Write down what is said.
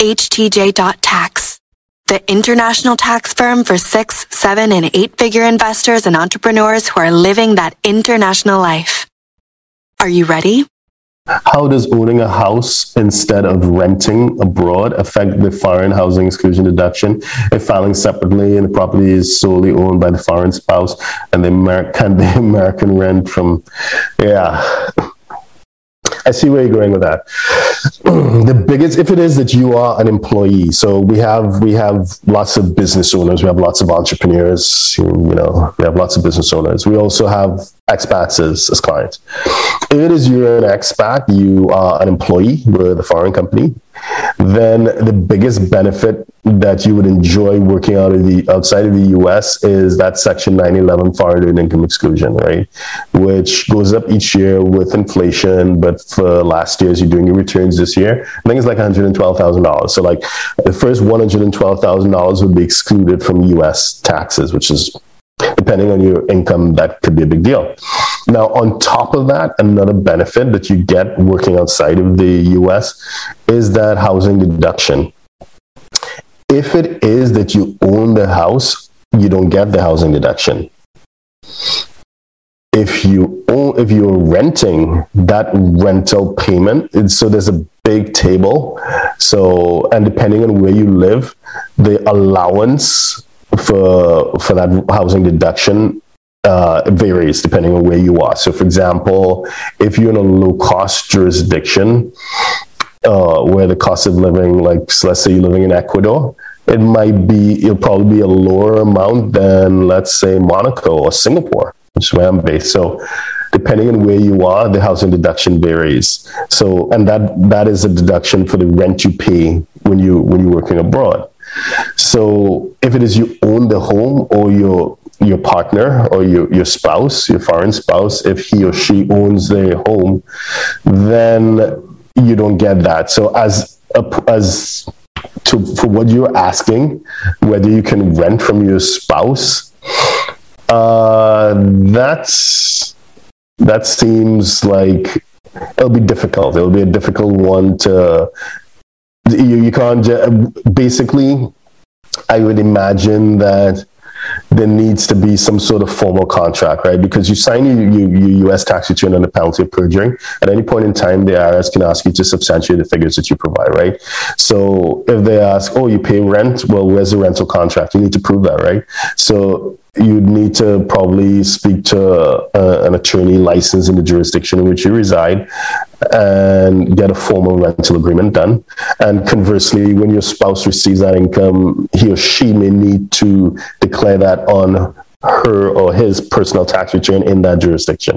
HTJ.tax, the international tax firm for six, seven, and eight figure investors and entrepreneurs who are living that international life. Are you ready? How does owning a house instead of renting abroad affect the foreign housing exclusion deduction if filing separately and the property is solely owned by the foreign spouse and the American the American rent from yeah I see where you're going with that. the biggest, if it is that you are an employee, so we have we have lots of business owners, we have lots of entrepreneurs, you know, we have lots of business owners. We also have expats as, as clients. If it is you're an expat, you are an employee with a foreign company, then the biggest benefit that you would enjoy working out of the outside of the US is that section 911 foreign income exclusion, right? Which goes up each year with inflation, but for last year, as you're doing your returns this year, I think it's like $112,000. So like the first $112,000 would be excluded from US taxes, which is depending on your income, that could be a big deal. Now, on top of that, another benefit that you get working outside of the US is that housing deduction. If it is that you own the house, you don't get the housing deduction. If you own, if you're renting that rental payment, so there's a big table. So, and depending on where you live, the allowance for for that housing deduction uh, varies depending on where you are. So, for example, if you're in a low cost jurisdiction uh, where the cost of living, like so let's say you're living in Ecuador, it might be it'll probably be a lower amount than let's say Monaco or Singapore, which is where I'm based. So depending on where you are, the housing deduction varies. So, and that that is a deduction for the rent you pay when you when you're working abroad. So if it is you own the home or your your partner or your, your spouse, your foreign spouse, if he or she owns the home, then you don't get that. So as a, as to for what you're asking, whether you can rent from your spouse, uh, that's that seems like it'll be difficult. It'll be a difficult one to you, you can't basically i would imagine that there needs to be some sort of formal contract, right? Because you sign your, your, your, US tax return under penalty of perjury. At any point in time, the IRS can ask you to substantiate the figures that you provide, right? So if they ask, oh, you pay rent, well, where's the rental contract? You need to prove that, right? So you'd need to probably speak to uh, an attorney licensed in the jurisdiction in which you reside and get a formal rental agreement done. And conversely, when your spouse receives that income, he or she may need to declare that on her or his personal tax return in that jurisdiction.